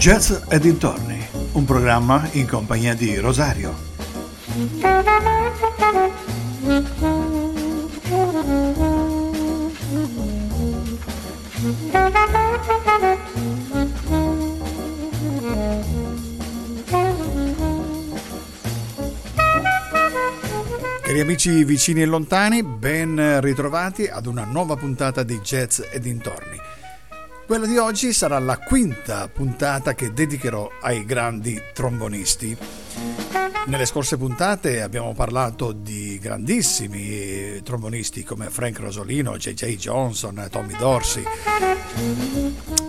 Jazz e dintorni, un programma in compagnia di Rosario. Cari amici vicini e lontani, ben ritrovati ad una nuova puntata di Jazz e dintorni. Quella di oggi sarà la quinta puntata che dedicherò ai grandi trombonisti. Nelle scorse puntate abbiamo parlato di grandissimi trombonisti come Frank Rosolino, J.J. Johnson, Tommy Dorsey.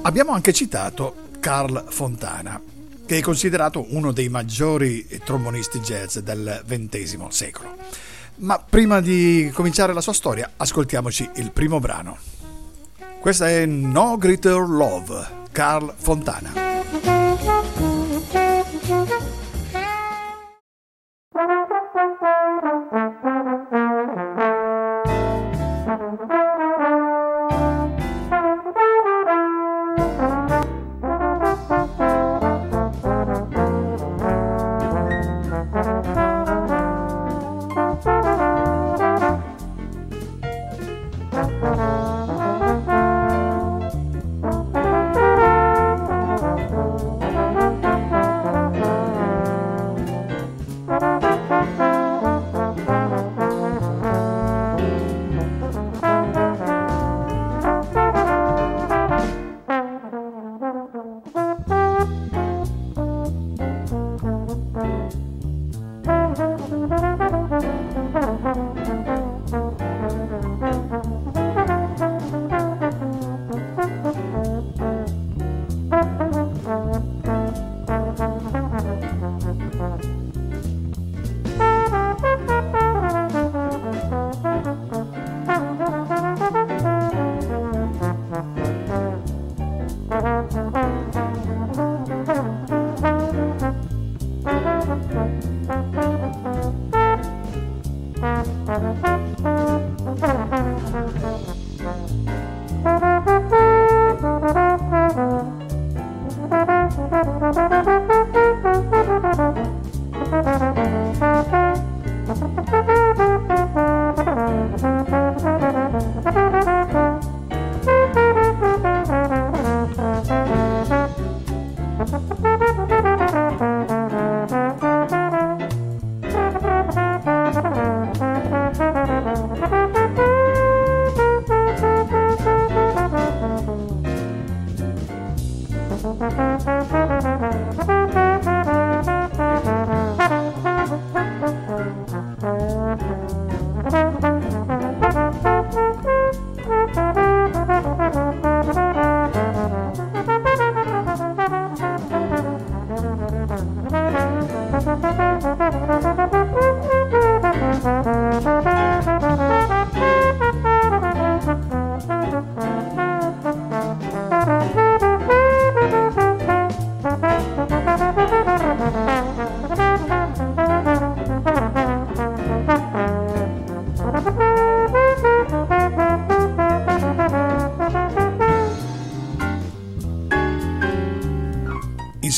Abbiamo anche citato Carl Fontana, che è considerato uno dei maggiori trombonisti jazz del XX secolo. Ma prima di cominciare la sua storia, ascoltiamoci il primo brano. Questa è No Greater Love, Carl Fontana.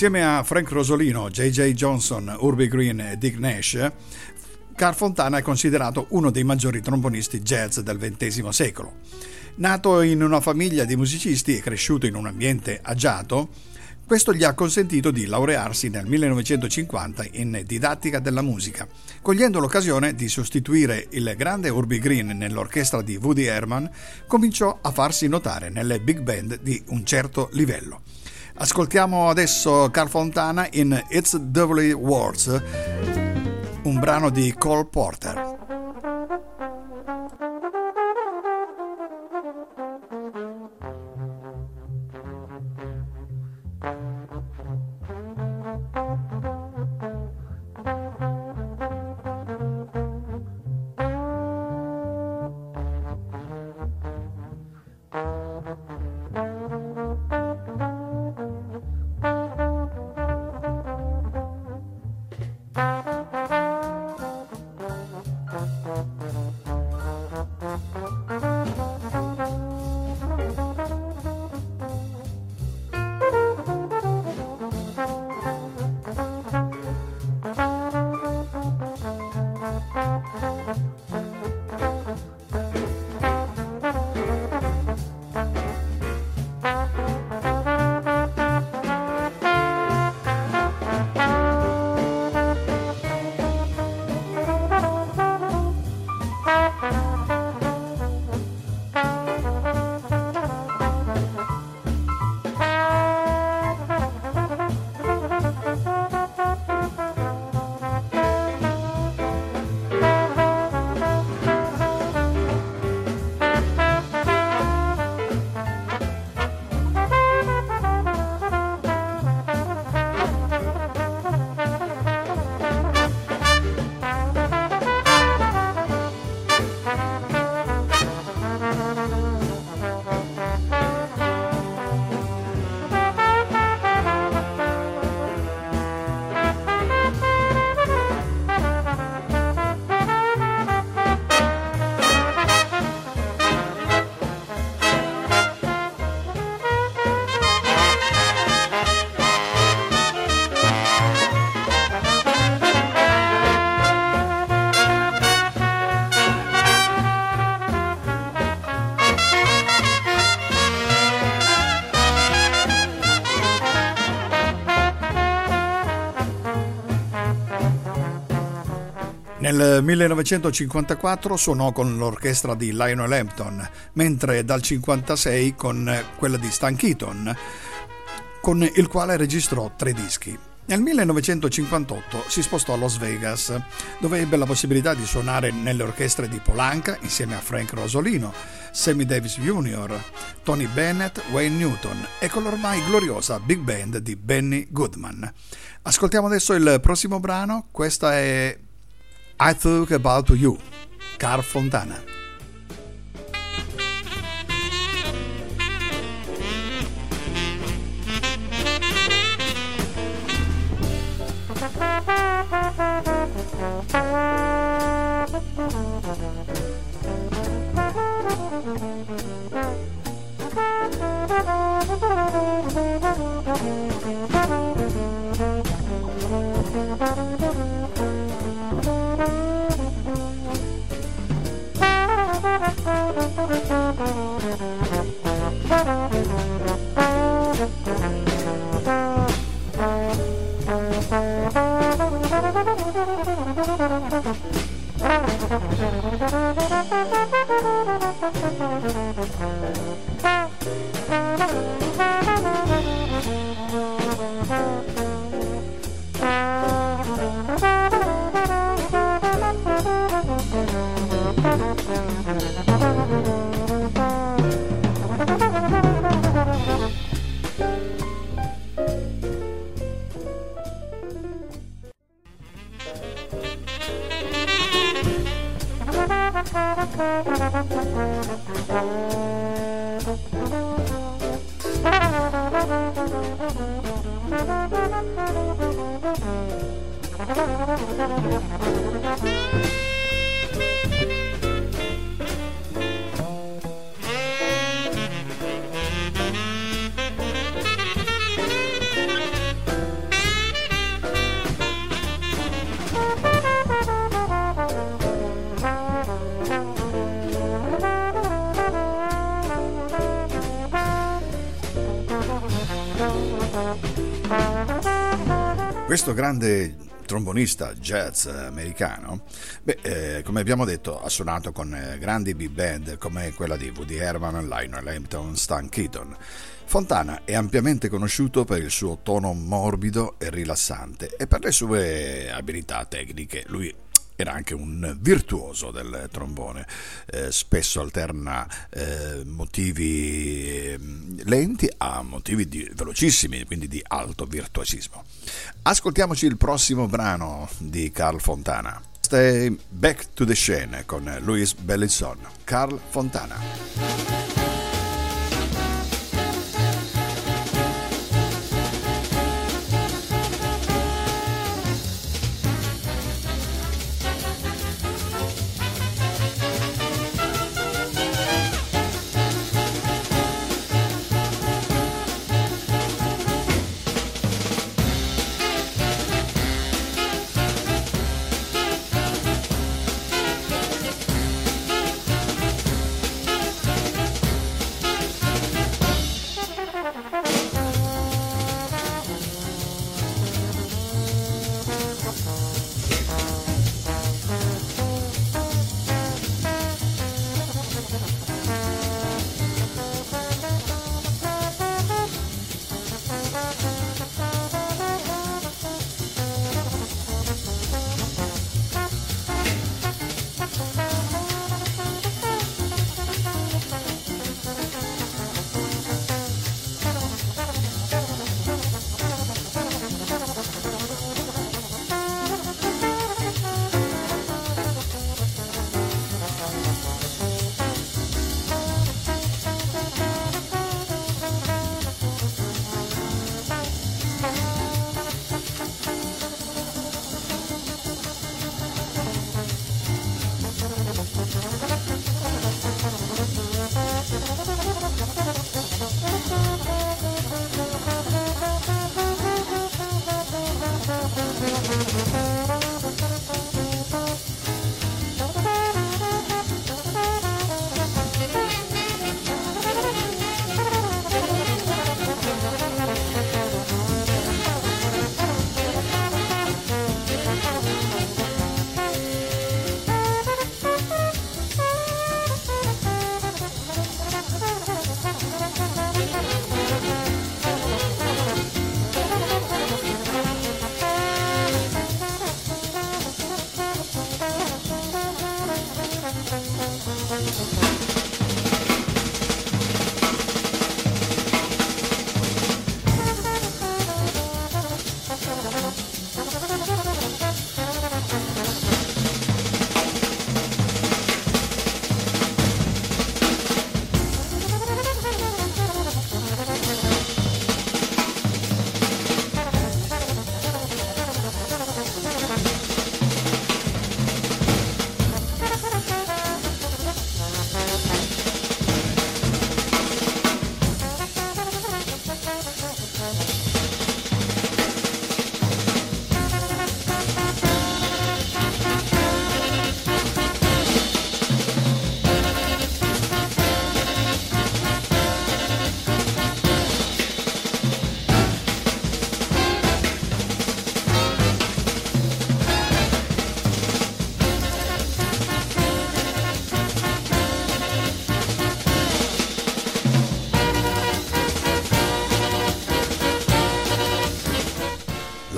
Insieme a Frank Rosolino, J.J. Johnson, Urbi Green e Dick Nash, Carl Fontana è considerato uno dei maggiori trombonisti jazz del XX secolo. Nato in una famiglia di musicisti e cresciuto in un ambiente agiato, questo gli ha consentito di laurearsi nel 1950 in didattica della musica, cogliendo l'occasione di sostituire il grande Urbi Green nell'orchestra di Woody Herman, cominciò a farsi notare nelle big band di un certo livello. Ascoltiamo adesso Carl Fontana in It's Doubly Words, un brano di Cole Porter. Nel 1954 suonò con l'orchestra di Lionel Hampton, mentre dal 1956 con quella di Stan Keaton, con il quale registrò tre dischi. Nel 1958 si spostò a Las Vegas, dove ebbe la possibilità di suonare nelle orchestre di Polanca insieme a Frank Rosolino, Sammy Davis Jr., Tony Bennett, Wayne Newton e con l'ormai gloriosa big band di Benny Goodman. Ascoltiamo adesso il prossimo brano, questa è I Thought About You, Carl Fontana. Grande trombonista jazz americano, beh, eh, come abbiamo detto, ha suonato con eh, grandi big band come quella di Woody Herman, Lionel Hampton, Stan Keaton. Fontana è ampiamente conosciuto per il suo tono morbido e rilassante e per le sue abilità tecniche. Lui era anche un virtuoso del trombone, eh, spesso alterna eh, motivi eh, lenti a motivi di, velocissimi, quindi di alto virtuosismo. Ascoltiamoci il prossimo brano di Carl Fontana. Stay Back to the Scene con Louis Bellinson, Carl Fontana.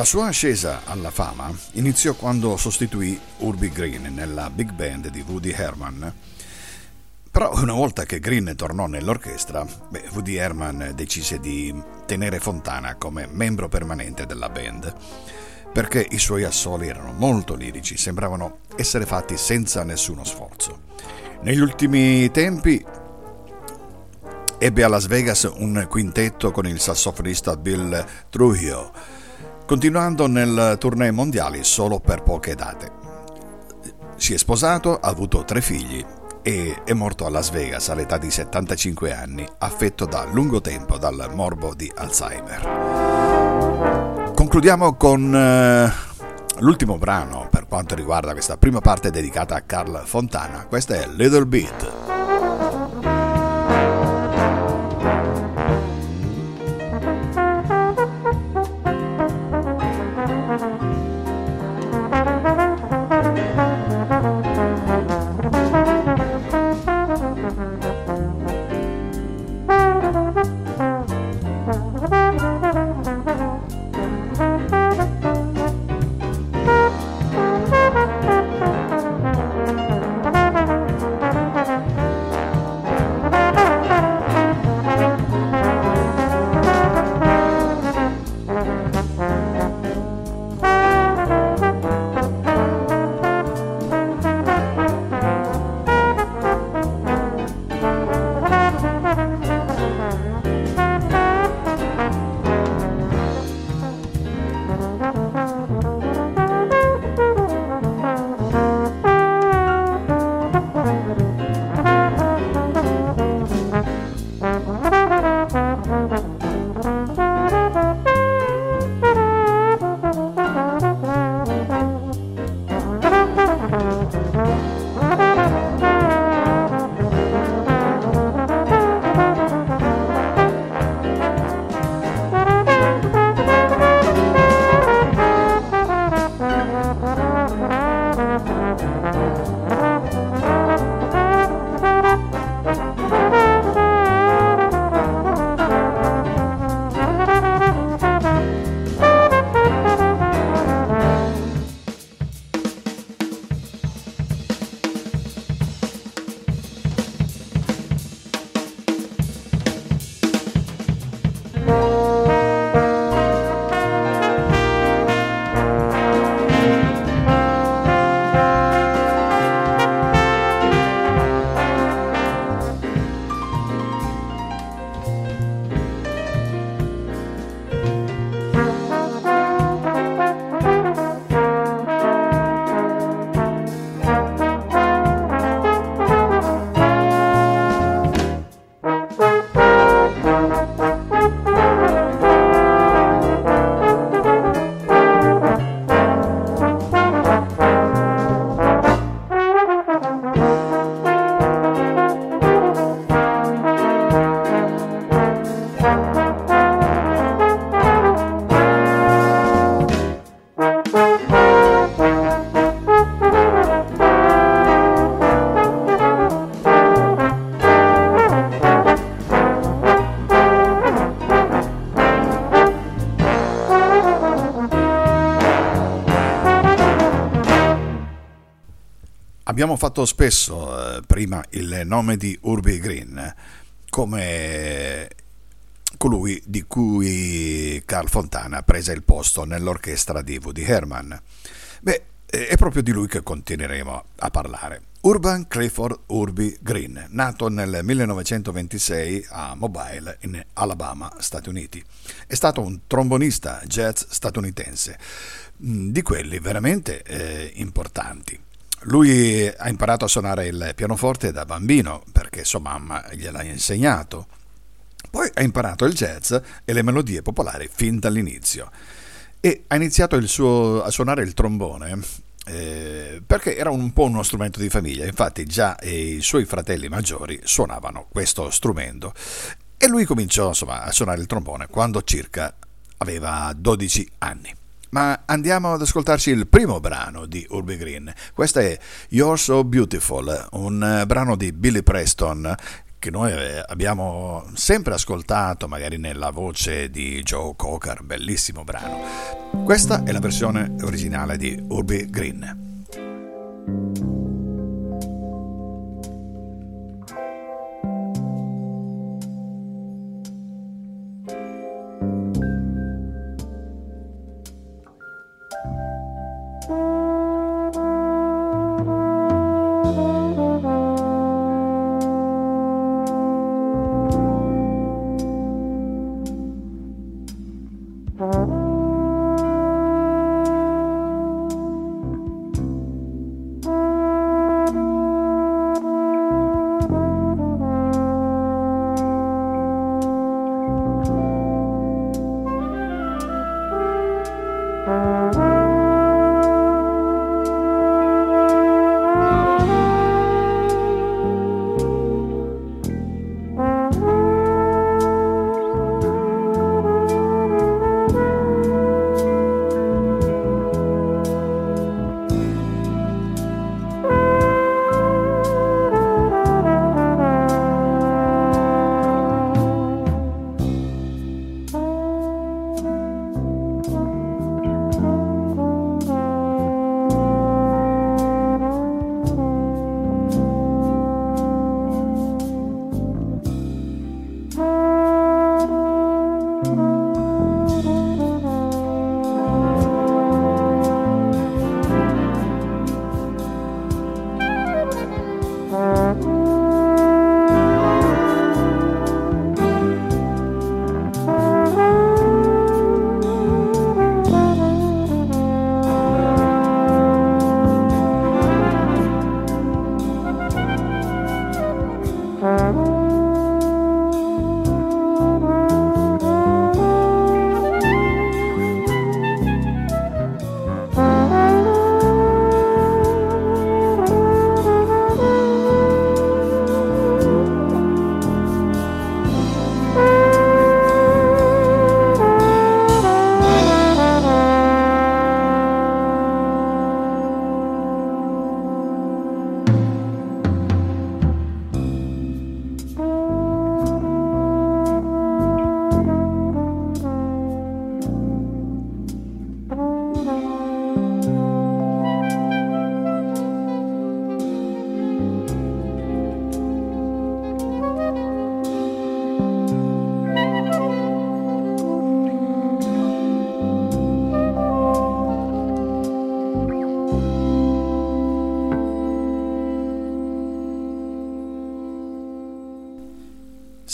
Sua ascesa alla fama iniziò quando sostituì Urbi Green nella big band di Woody Herman. Però una volta che Green tornò nell'orchestra, beh, Woody Herman decise di tenere Fontana come membro permanente della band, perché i suoi assoli erano molto lirici, sembravano essere fatti senza nessuno sforzo. Negli ultimi tempi ebbe a Las Vegas un quintetto con il sassofonista Bill Trujillo, continuando nel tournée mondiali solo per poche date. Si è sposato, ha avuto tre figli e è morto a Las Vegas all'età di 75 anni, affetto da lungo tempo dal morbo di Alzheimer. Concludiamo con uh, l'ultimo brano per quanto riguarda questa prima parte dedicata a Carl Fontana. Questa è Little Beat. Abbiamo fatto spesso eh, prima il nome di Urbi Green come colui di cui Carl Fontana prese il posto nell'orchestra di Woody Herman. Beh, è proprio di lui che continueremo a parlare. Urban Clifford Urbi Green, nato nel 1926 a Mobile, in Alabama, Stati Uniti. È stato un trombonista jazz statunitense, mm, di quelli veramente eh, importanti. Lui ha imparato a suonare il pianoforte da bambino perché sua mamma gliel'ha insegnato. Poi ha imparato il jazz e le melodie popolari fin dall'inizio e ha iniziato suo, a suonare il trombone eh, perché era un po' uno strumento di famiglia, infatti già i suoi fratelli maggiori suonavano questo strumento e lui cominciò insomma, a suonare il trombone quando circa aveva 12 anni. Ma andiamo ad ascoltarci il primo brano di Urbi Green. Questo è You're So Beautiful, un brano di Billy Preston che noi eh, abbiamo sempre ascoltato, magari nella voce di Joe Cocker, bellissimo brano. Questa è la versione originale di Urbi Green.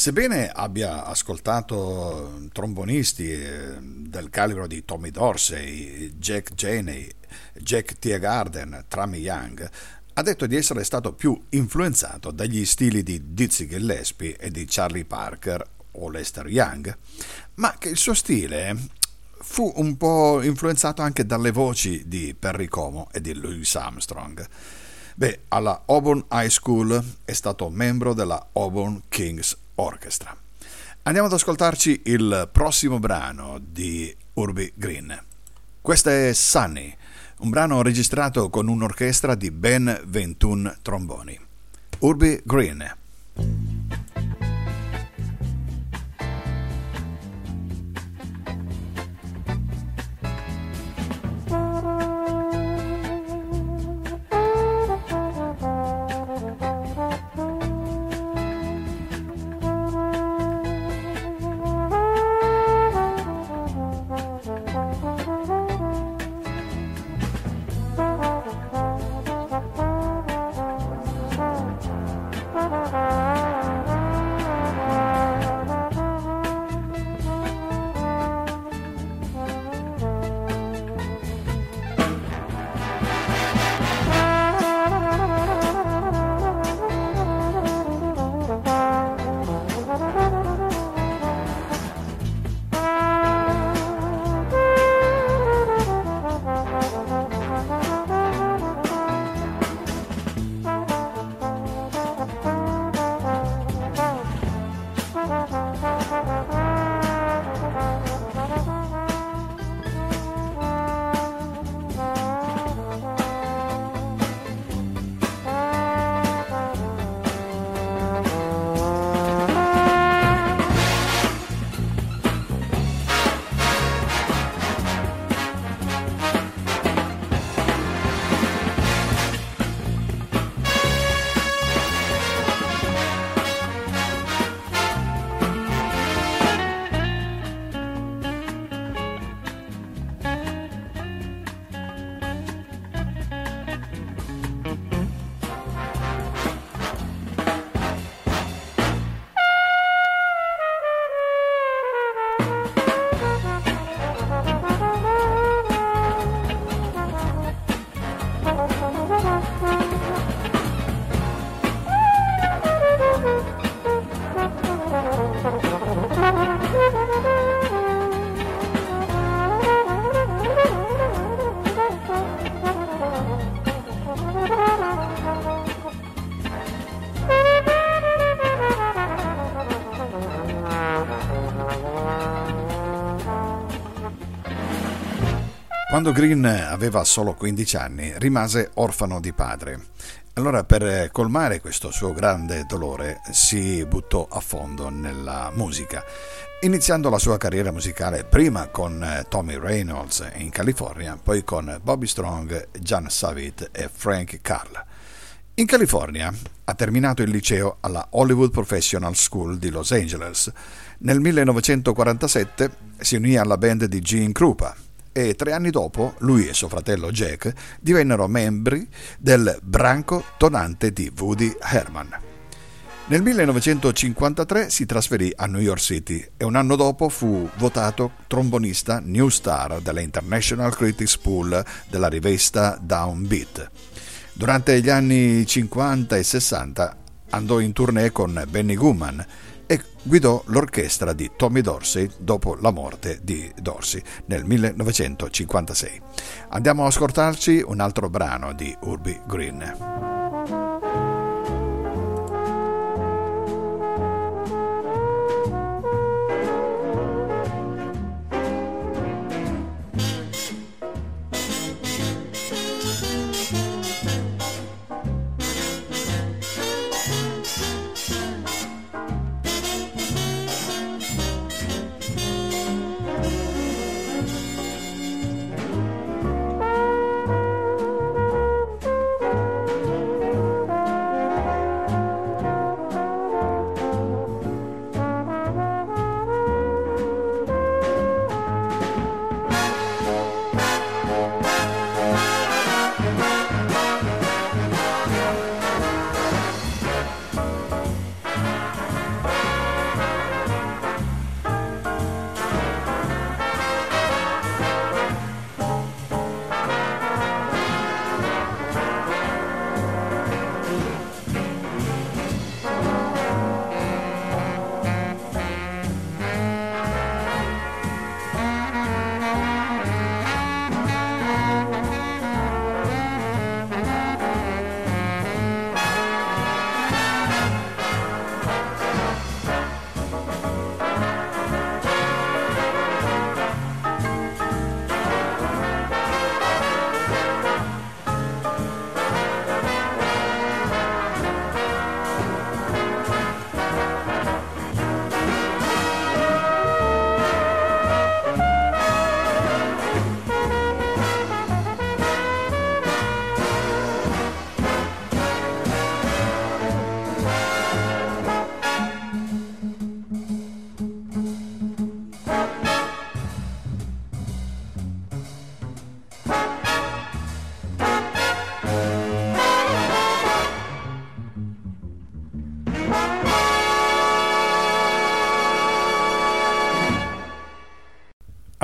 Sebbene abbia ascoltato trombonisti eh, del calibro di Tommy Dorsey, Jack Janey, Jack Tiergarden, Trammy Young, ha detto di essere stato più influenzato dagli stili di Dizzy Gillespie e di Charlie Parker o Lester Young, ma che il suo stile fu un po' influenzato anche dalle voci di Perry Como e di Louis Armstrong. Beh, alla Auburn High School è stato membro della Auburn Kings Orchestra. Andiamo ad ascoltarci il prossimo brano di Urbi Green. Questo è Sunny, un brano registrato con un'orchestra di ben 21 tromboni. Urbi Green. Quando Green aveva solo 15 anni rimase orfano di padre. Allora per colmare questo suo grande dolore si buttò a fondo nella musica, iniziando la sua carriera musicale prima con Tommy Reynolds in California, poi con Bobby Strong, Jan Savit e Frank Carl. In California ha terminato il liceo alla Hollywood Professional School di Los Angeles. Nel 1947 si unì alla band di Gene Krupa e tre anni dopo lui e suo fratello Jack divennero membri del branco tonante di Woody Herman. Nel 1953 si trasferì a New York City e un anno dopo fu votato trombonista New Star della International Critics Pool della rivista Downbeat. Durante gli anni 50 e 60 andò in tournée con Benny Goodman e guidò l'orchestra di Tommy Dorsey dopo la morte di Dorsey nel 1956. Andiamo a ascoltarci un altro brano di Urbi Green.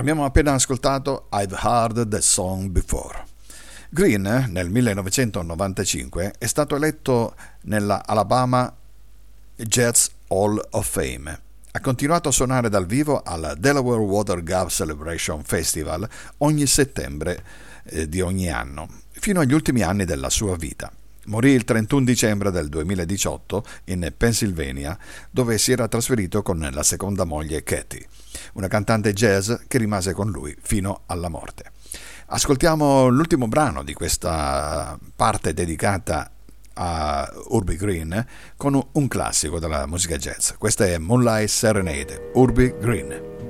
Abbiamo appena ascoltato I've Heard the Song Before. Green nel 1995 è stato eletto nella Alabama Jazz Hall of Fame. Ha continuato a suonare dal vivo al Delaware Water Gap Celebration Festival ogni settembre eh, di ogni anno, fino agli ultimi anni della sua vita. Morì il 31 dicembre del 2018 in Pennsylvania, dove si era trasferito con la seconda moglie Katie una cantante jazz che rimase con lui fino alla morte. Ascoltiamo l'ultimo brano di questa parte dedicata a Urbi Green con un classico della musica jazz. Questa è Moonlight Serenade, Urbi Green.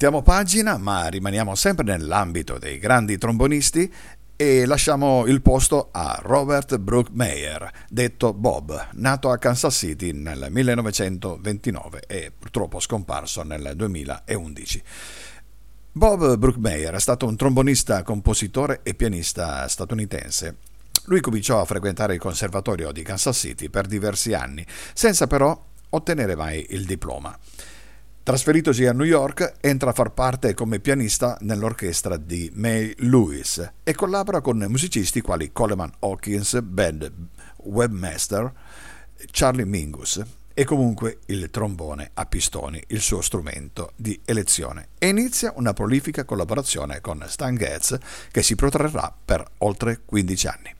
Voltiamo pagina, ma rimaniamo sempre nell'ambito dei grandi trombonisti e lasciamo il posto a Robert Brookmeyer, detto Bob, nato a Kansas City nel 1929 e purtroppo scomparso nel 2011. Bob Brookmeyer è stato un trombonista, compositore e pianista statunitense. Lui cominciò a frequentare il conservatorio di Kansas City per diversi anni, senza però ottenere mai il diploma. Trasferitosi a New York, entra a far parte come pianista nell'orchestra di May Lewis e collabora con musicisti quali Coleman Hawkins, Ben Webmaster, Charlie Mingus e comunque il trombone a pistoni, il suo strumento di elezione. E inizia una prolifica collaborazione con Stan Getz che si protrarrà per oltre 15 anni.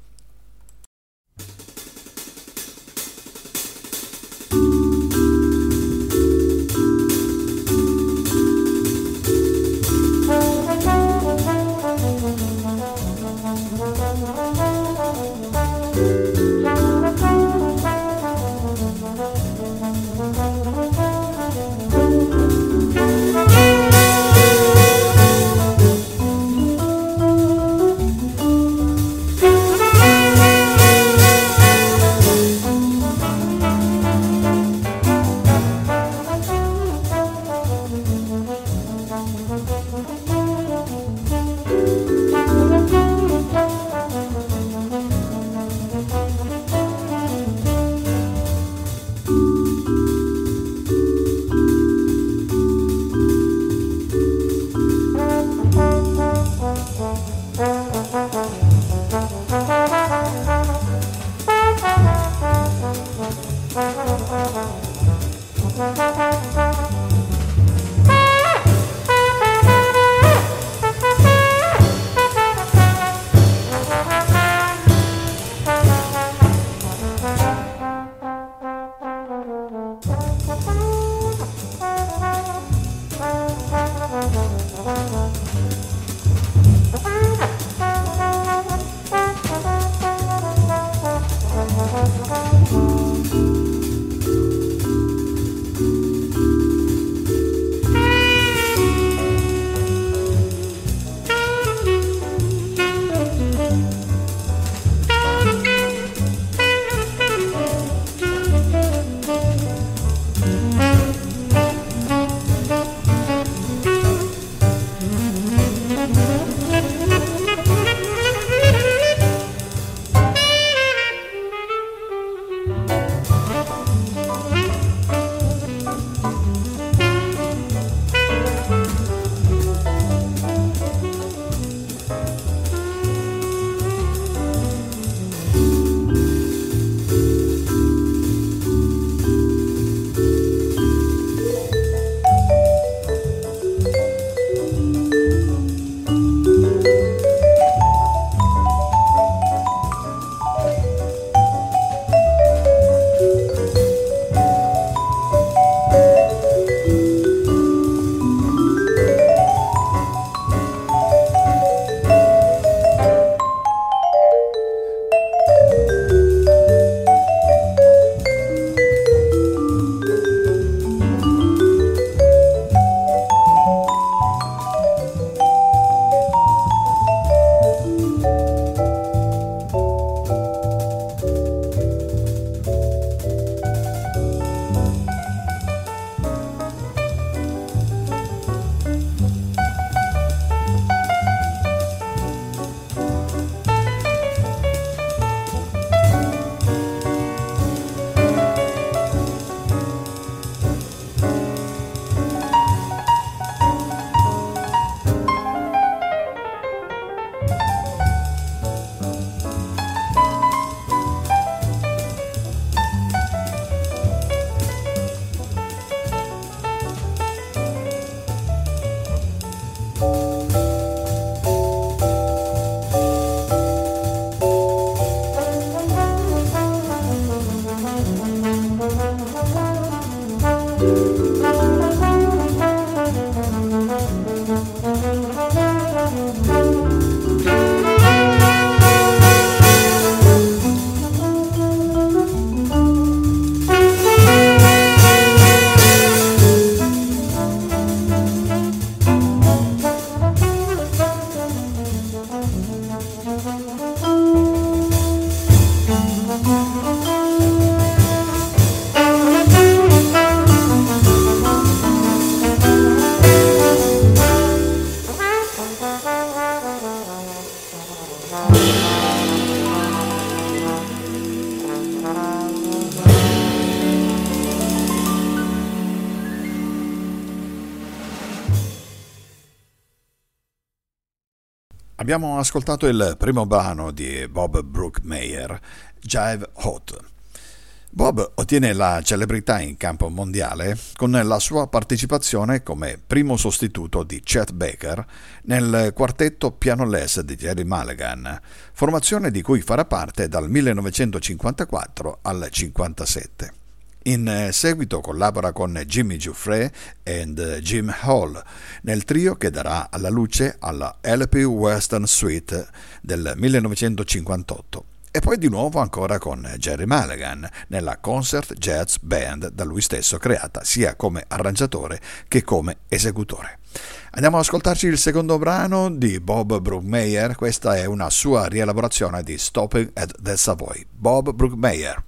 Abbiamo ascoltato il primo brano di Bob Brookmeyer, Jive Hot. Bob ottiene la celebrità in campo mondiale con la sua partecipazione come primo sostituto di Chet Baker nel quartetto pianoles di Jerry Mulligan, formazione di cui farà parte dal 1954 al 1957. In seguito collabora con Jimmy Giuffre e Jim Hall nel trio che darà alla luce alla LP Western Suite del 1958 e poi di nuovo ancora con Jerry Mulligan nella Concert Jazz Band da lui stesso creata sia come arrangiatore che come esecutore. Andiamo ad ascoltarci il secondo brano di Bob Brookmeyer, questa è una sua rielaborazione di Stopping at the Savoy. Bob Brookmeyer.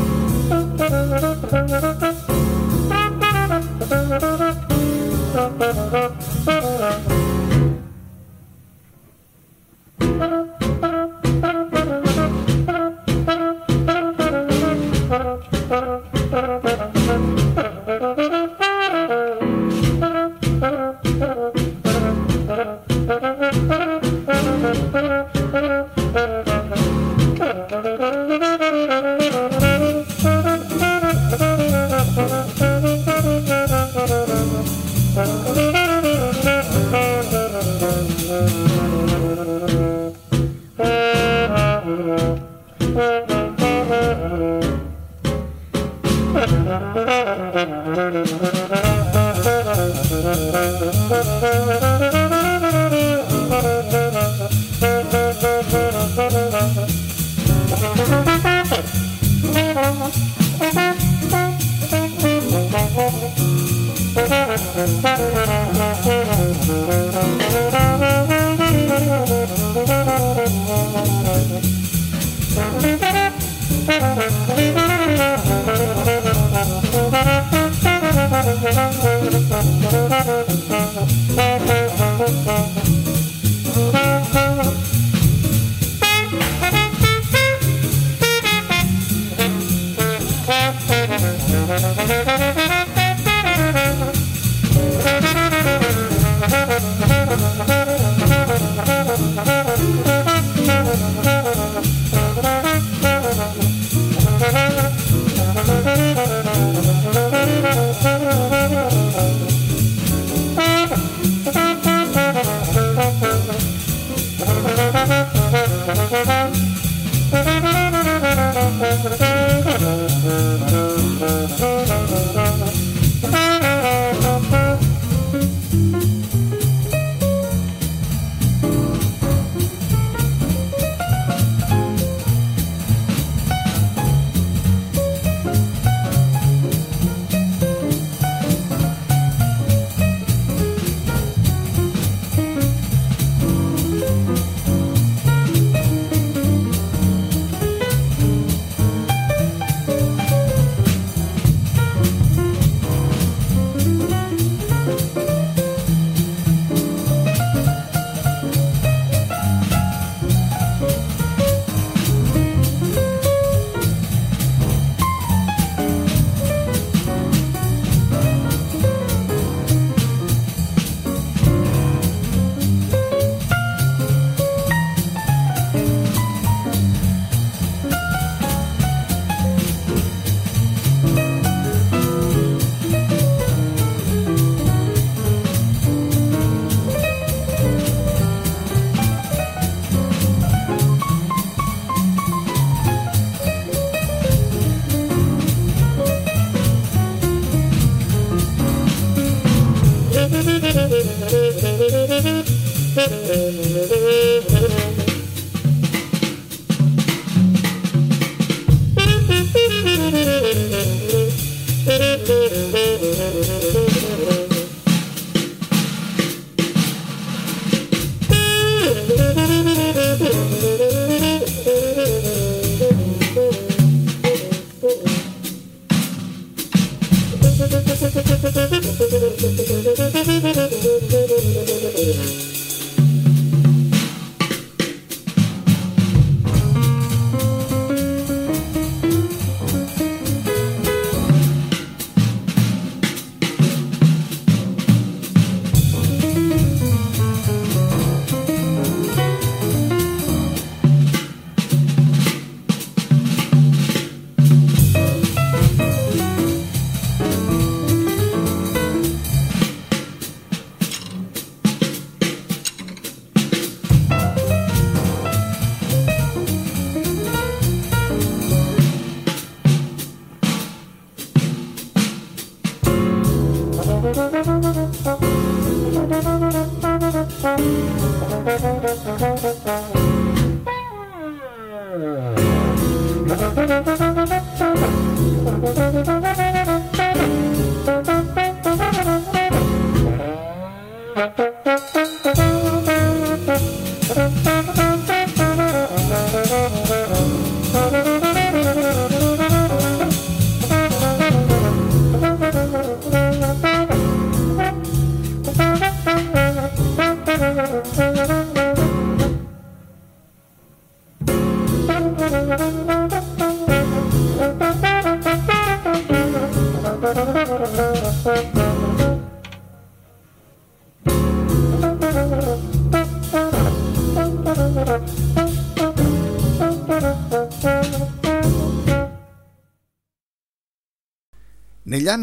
Thank you.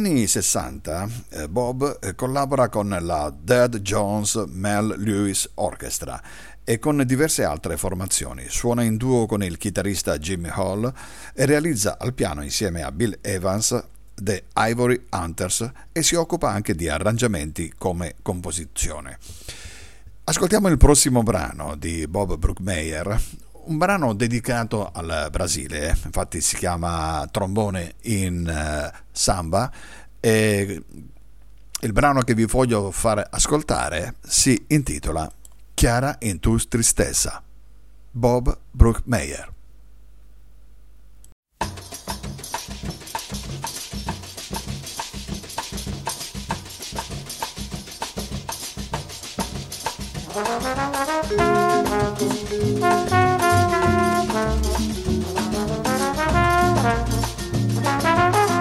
Anni 60 eh, Bob eh, collabora con la Dead Jones Mel Lewis Orchestra e con diverse altre formazioni. Suona in duo con il chitarrista Jimmy Hall e realizza al piano insieme a Bill Evans The Ivory Hunters e si occupa anche di arrangiamenti come composizione. Ascoltiamo il prossimo brano di Bob Brookmeyer, un brano dedicato al Brasile, infatti si chiama Trombone in uh, Samba e il brano che vi voglio fare ascoltare si intitola Chiara in tu tristezza. Bob Brookmeyer. Thank you. Thank you.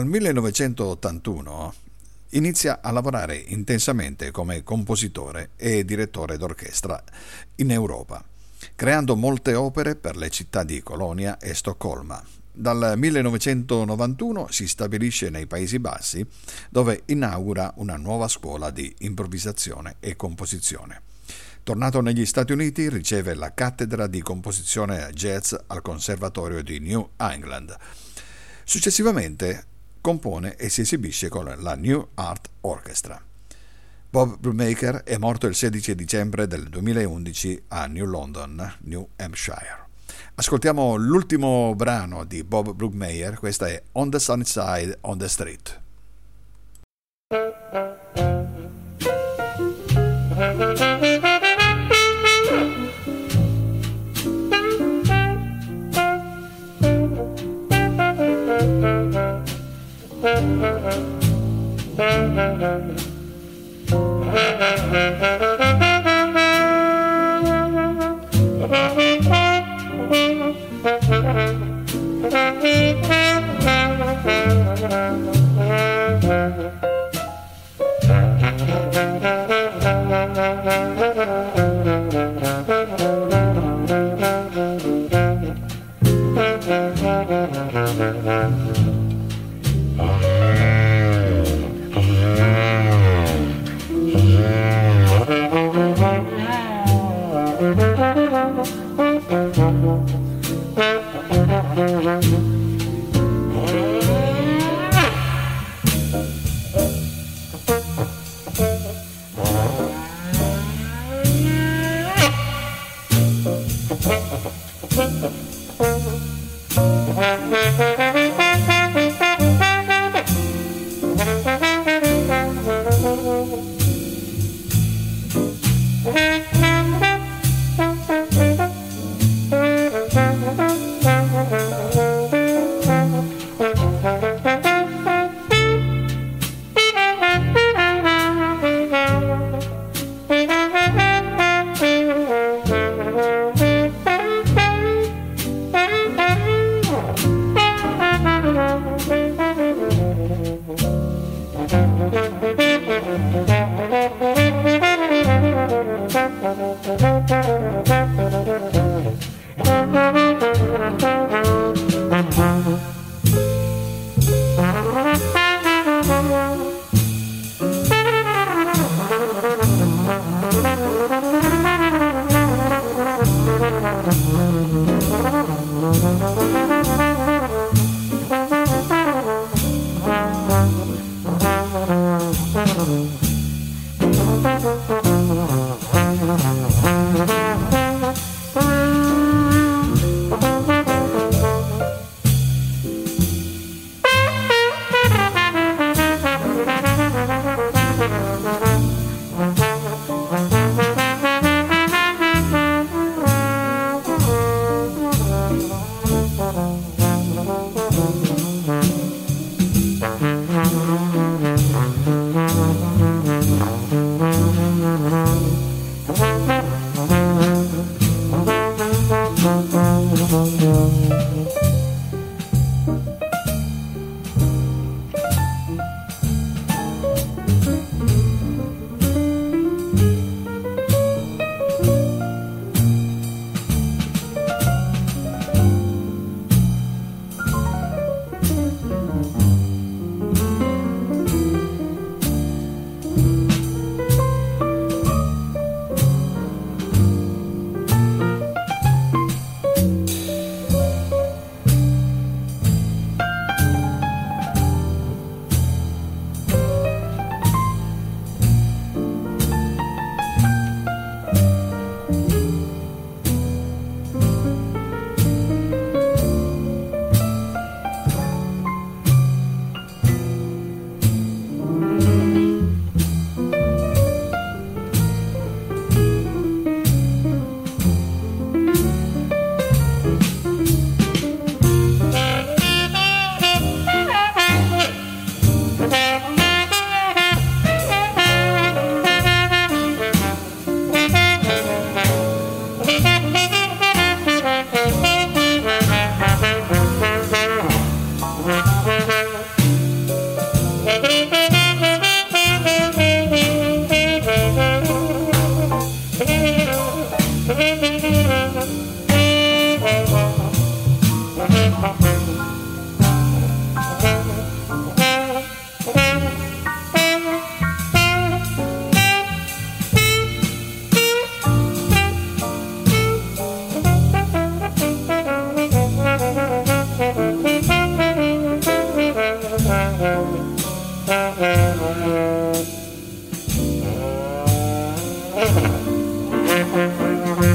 Dal 1981 inizia a lavorare intensamente come compositore e direttore d'orchestra in Europa, creando molte opere per le città di Colonia e Stoccolma. Dal 1991 si stabilisce nei Paesi Bassi, dove inaugura una nuova scuola di improvvisazione e composizione. Tornato negli Stati Uniti, riceve la cattedra di composizione jazz al Conservatorio di New England. Successivamente compone e si esibisce con la New Art Orchestra. Bob Brubaker è morto il 16 dicembre del 2011 a New London, New Hampshire. Ascoltiamo l'ultimo brano di Bob Brookmeyer, questa è On the Sunny Side on the Street. Thank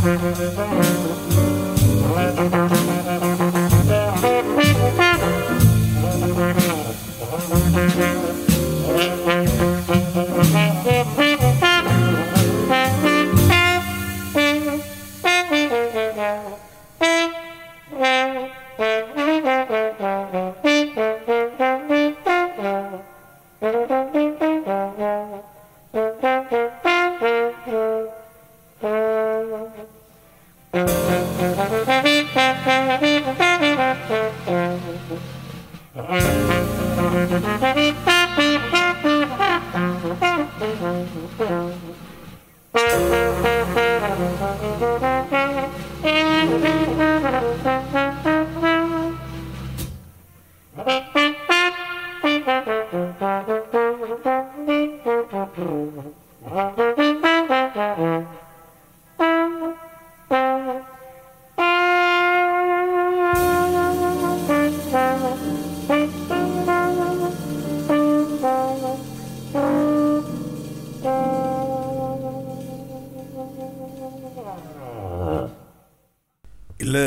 Mm-hmm.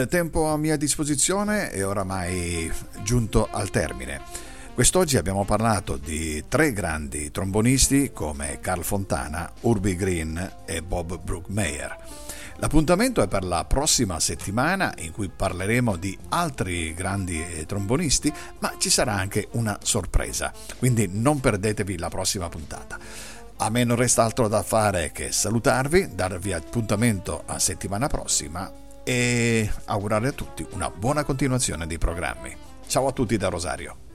Il tempo a mia disposizione è oramai giunto al termine. Quest'oggi abbiamo parlato di tre grandi trombonisti come Carl Fontana, Urbi Green e Bob Brookmeyer. L'appuntamento è per la prossima settimana in cui parleremo di altri grandi trombonisti, ma ci sarà anche una sorpresa, quindi non perdetevi la prossima puntata. A me non resta altro da fare che salutarvi, darvi appuntamento a settimana prossima e augurare a tutti una buona continuazione dei programmi. Ciao a tutti da Rosario.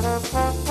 Música